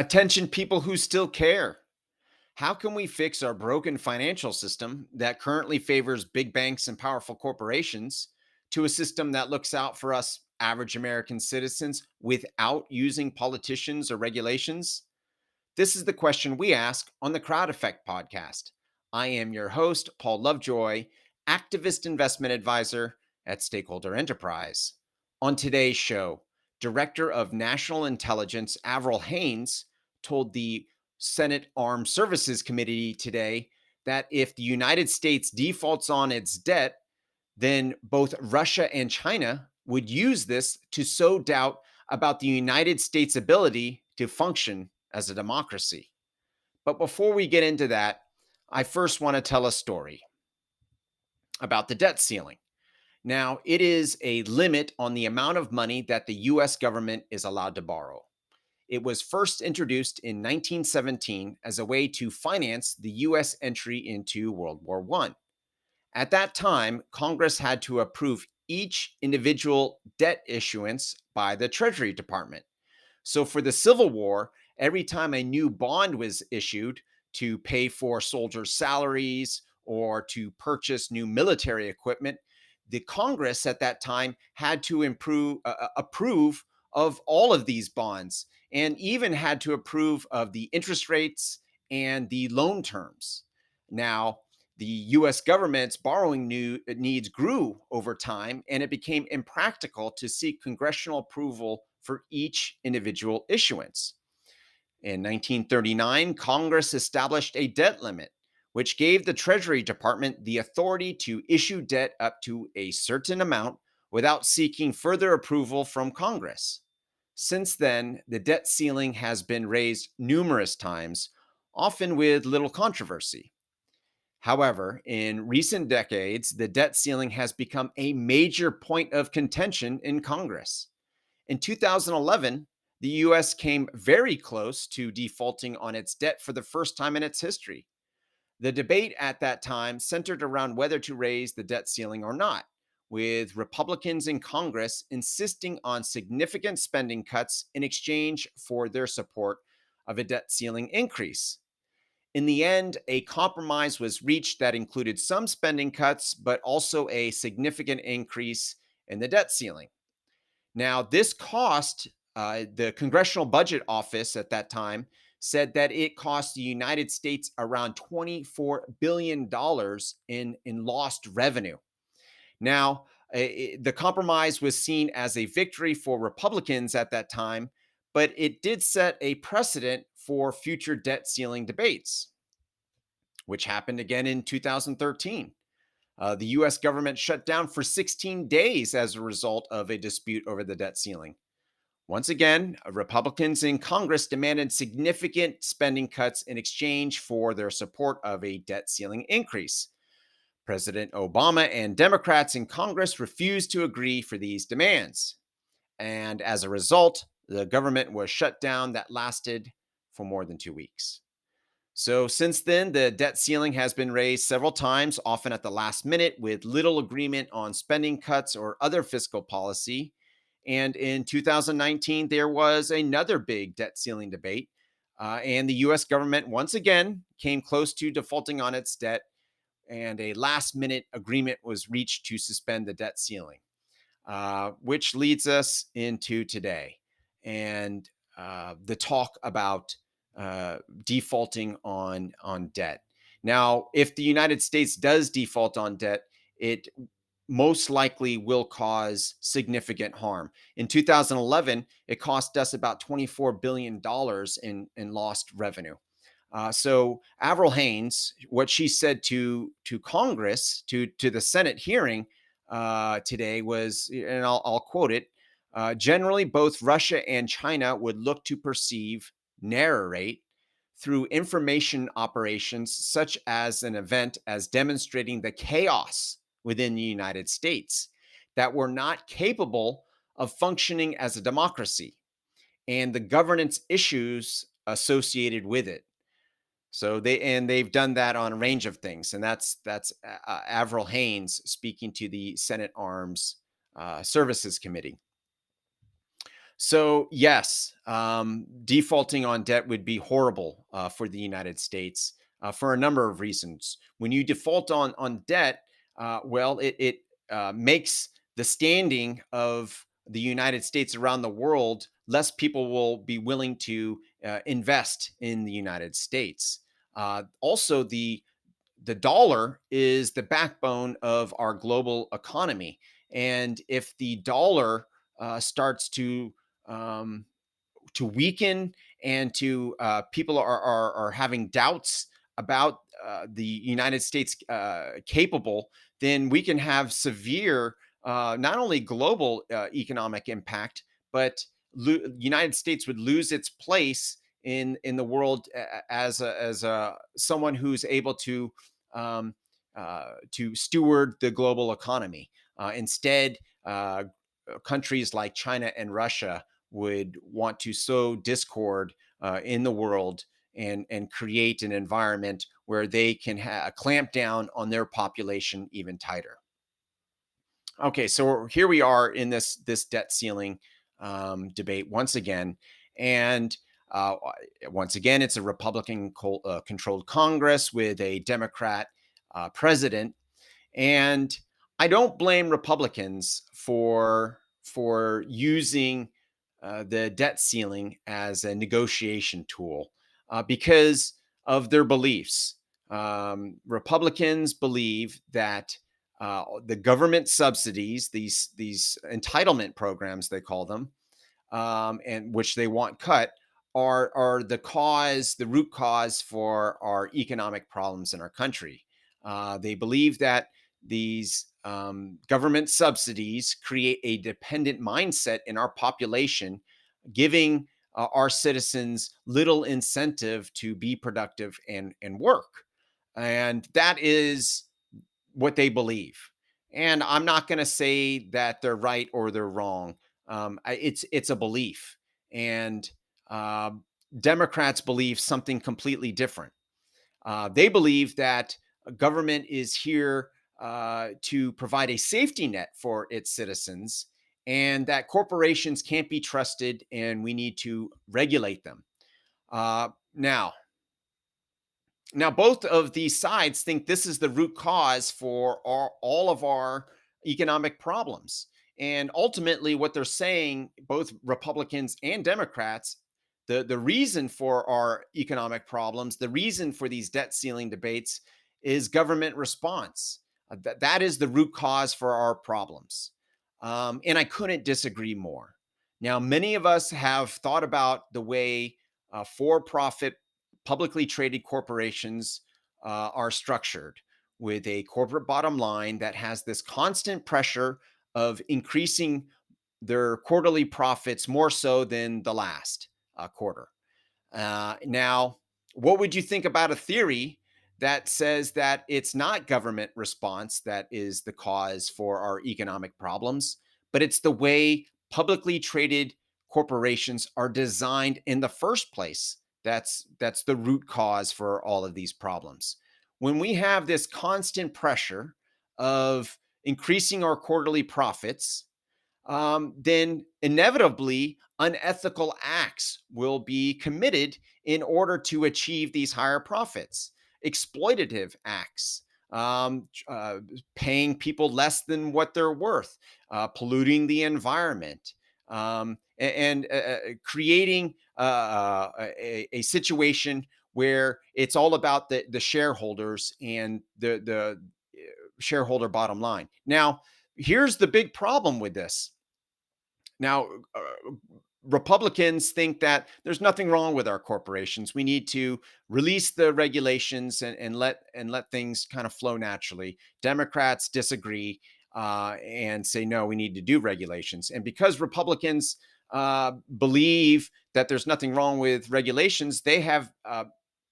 Attention, people who still care. How can we fix our broken financial system that currently favors big banks and powerful corporations to a system that looks out for us, average American citizens, without using politicians or regulations? This is the question we ask on the Crowd Effect podcast. I am your host, Paul Lovejoy, activist investment advisor at Stakeholder Enterprise. On today's show, Director of National Intelligence Avril Haines told the Senate Armed Services Committee today that if the United States defaults on its debt, then both Russia and China would use this to sow doubt about the United States' ability to function as a democracy. But before we get into that, I first want to tell a story about the debt ceiling. Now, it is a limit on the amount of money that the US government is allowed to borrow. It was first introduced in 1917 as a way to finance the US entry into World War I. At that time, Congress had to approve each individual debt issuance by the Treasury Department. So for the Civil War, every time a new bond was issued to pay for soldiers' salaries or to purchase new military equipment, the Congress at that time had to improve, uh, uh, approve of all of these bonds and even had to approve of the interest rates and the loan terms. Now, the US government's borrowing new, uh, needs grew over time, and it became impractical to seek congressional approval for each individual issuance. In 1939, Congress established a debt limit which gave the Treasury Department the authority to issue debt up to a certain amount without seeking further approval from Congress. Since then, the debt ceiling has been raised numerous times, often with little controversy. However, in recent decades, the debt ceiling has become a major point of contention in Congress. In 2011, the US came very close to defaulting on its debt for the first time in its history. The debate at that time centered around whether to raise the debt ceiling or not, with Republicans in Congress insisting on significant spending cuts in exchange for their support of a debt ceiling increase. In the end, a compromise was reached that included some spending cuts, but also a significant increase in the debt ceiling. Now, this cost uh, the Congressional Budget Office at that time said that it cost the United States around $24 billion in, in lost revenue. Now, it, the compromise was seen as a victory for Republicans at that time, but it did set a precedent for future debt ceiling debates, which happened again in 2013. Uh, the US government shut down for 16 days as a result of a dispute over the debt ceiling. Once again, uh, Republicans in Congress demanded significant spending cuts in exchange for their support of a debt ceiling increase. President Obama and Democrats in Congress refused to agree for these demands. And as a result, the government was shut down that lasted for more than two weeks. So, since then, the debt ceiling has been raised several times, often at the last minute, with little agreement on spending cuts or other fiscal policy. And in 2019, there was another big debt ceiling debate. Uh, and the US government once again came close to defaulting on its debt, and a last minute agreement was reached to suspend the debt ceiling, uh, which leads us into today and uh, the talk about uh, defaulting on, on debt. Now, if the United States does default on debt, it most likely will cause significant harm. In 2011, it cost us about $24 billion in, in lost revenue. Uh, so Avril Haines, what she said to to Congress, to to the Senate hearing uh, today was, and I'll, I'll quote it: uh, generally, both Russia and China would look to perceive, narrate through information operations such as an event as demonstrating the chaos within the United States that were not capable of functioning as a democracy and the governance issues associated with it. So they and they've done that on a range of things, and that's that's uh, uh Avril Haines speaking to the Senate Arms uh, Services Committee. So, yes, um, defaulting on debt would be horrible uh, for the United States uh, for a number of reasons. When you default on on debt, uh, well, it it makes the standing of the United States around the world. Less people will be willing to uh, invest in the United States. Uh, also, the the dollar is the backbone of our global economy, and if the dollar uh, starts to um, to weaken and to uh, people are, are, are having doubts about uh, the United States uh, capable, then we can have severe uh, not only global uh, economic impact, but lo- United States would lose its place in in the world as a, as a someone who's able to um, uh, to steward the global economy. instead, countries like China and Russia would want to sow discord uh, in the world and and create an environment where they can ha- clamp down on their population even tighter. Okay, so here we are in this this debt ceiling um, debate once again, and uh, once again, it's a Republican co- uh, controlled Congress with a Democrat uh, president, and I don't blame Republicans for for using uh, the debt ceiling as a negotiation tool uh, because of their beliefs. Um, Republicans believe that uh, the government subsidies, these these entitlement programs, they call them, um, and which they want cut, are are the cause, the root cause for our economic problems in our country. Uh, they believe that these um, government subsidies create a dependent mindset in our population, giving uh, our citizens little incentive to be productive and, and work. And that is what they believe. And I'm not going to say that they're right or they're wrong. Um, it's it's a belief, and uh, Democrats believe something completely different. Uh, they believe that government is here uh, to provide a safety net for its citizens and that corporations can't be trusted and we need to regulate them. Uh, now, now both of these sides think this is the root cause for our, all of our economic problems. And ultimately, what they're saying, both Republicans and Democrats, the, the reason for our economic problems, the reason for these debt ceiling debates is government response. Uh, that, that is the root cause for our problems. Um, and I couldn't disagree more. Now, many of us have thought about the way uh, for profit, publicly traded corporations uh, are structured with a corporate bottom line that has this constant pressure of increasing their quarterly profits more so than the last uh, quarter. Uh, now, what would you think about a theory that says that it's not government response that is the cause for our economic problems, but it's the way publicly traded corporations are designed in the first place. That's that's the root cause for all of these problems. When we have this constant pressure of increasing our quarterly profits, um, then inevitably unethical acts will be committed in order to achieve these higher profits exploitative acts, um, uh, paying people less than what they're worth, uh, polluting the environment, um, and, and uh, uh creating uh, uh, a, a, situation where it's all about the, the shareholders and the, the shareholder bottom line. Now, here's the big problem with this. Now, Republicans think that there's nothing wrong with our corporations. We need to release the regulations and, and let and let things kind of flow naturally. Democrats disagree uh, and say no, we need to do regulations. And because Republicans uh, believe that there's nothing wrong with regulations, they have uh,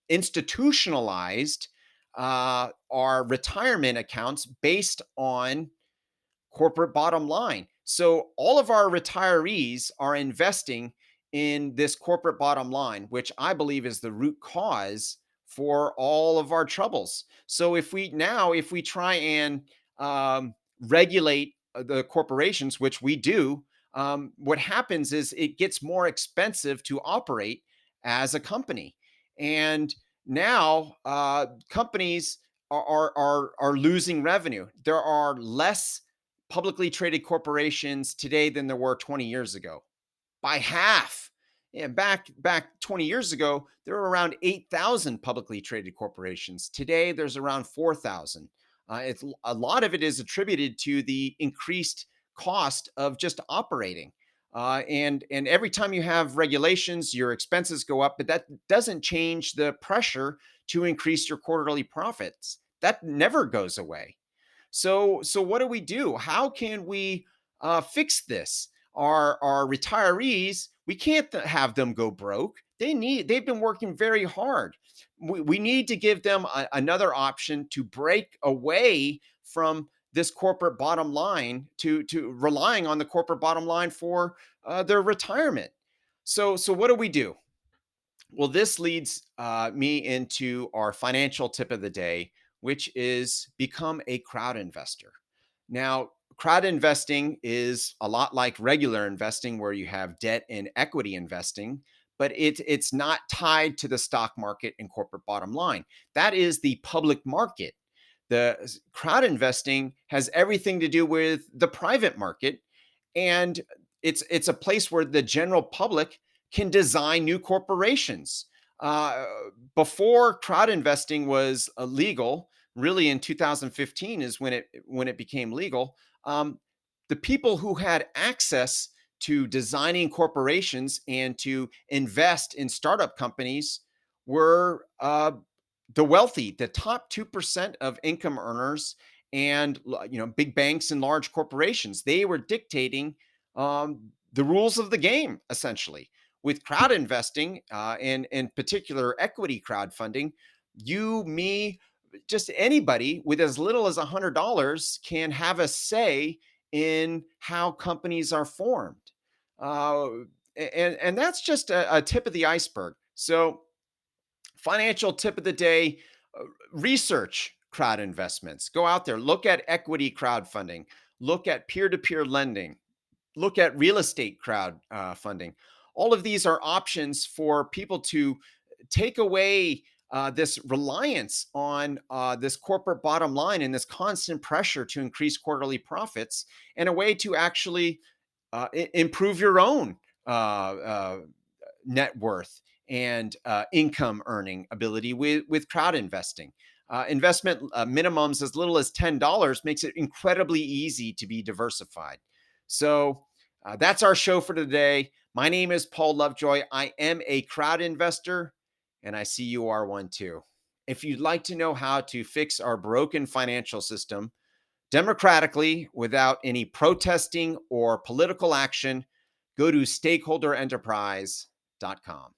institutionalized uh, our retirement accounts based on corporate bottom line. So all of our retirees are investing in this corporate bottom line, which I believe is the root cause for all of our troubles. So if we now, if we try and um, regulate uh, the corporations, which we do, um, what happens is it gets more expensive to operate as a company. And now uh, companies are, are, are, losing revenue. There are less publicly traded corporations today than there were 20 years ago by half. Yeah, back back 20 years ago, there were around 8,000 publicly traded corporations. Today, there's around 4,000. Uh, it's a lot of it is attributed to the increased cost of just operating. Uh, and and every time you have regulations, your expenses go up, but that doesn't change the pressure to increase your quarterly profits. That never goes away. So so what do we do? How can we uh, fix this? Our our retirees, we can't th- have them go broke. They need they've been working very hard. We, we need to give them a, another option to break away from this corporate bottom line to to relying on the corporate bottom line for uh, their retirement. So so what do we do? Well, this leads uh, me into our financial tip of the day, which is become a crowd investor. Now, crowd investing is a lot like regular investing, where you have debt and equity investing, but it, it's not tied to the stock market and corporate bottom line. That is the public market. The crowd investing has everything to do with the private market, and it's it's a place where the general public can design new corporations. Uh, before crowd investing was illegal, really in 2015 is when it when it became legal. Um, the people who had access to designing corporations and to invest in startup companies were uh, the wealthy, the top 2% of income earners and you know big banks and large corporations. They were dictating um, the rules of the game essentially with crowd investing uh, and in particular equity crowdfunding you me just anybody with as little as a hundred dollars can have a say in how companies are formed uh, and and that's just a, a tip of the iceberg so financial tip of the day uh, research crowd investments. Go out there look at equity crowdfunding look at peer-to-peer lending look at real estate crowd uh, funding. All of these are options for people to take away uh, this reliance on uh, this corporate bottom line and this constant pressure to increase quarterly profits and a way to actually uh, improve your own uh, uh, net worth and uh, income earning ability with, with crowd investing. Uh, investment uh, minimums as little as $10 makes it incredibly easy to be diversified. So uh, that's our show for today. My name is Paul Lovejoy. I am a crowd investor, and I see you are one too. If you'd like to know how to fix our broken financial system democratically without any protesting or political action, go to stakeholderenterprise.com.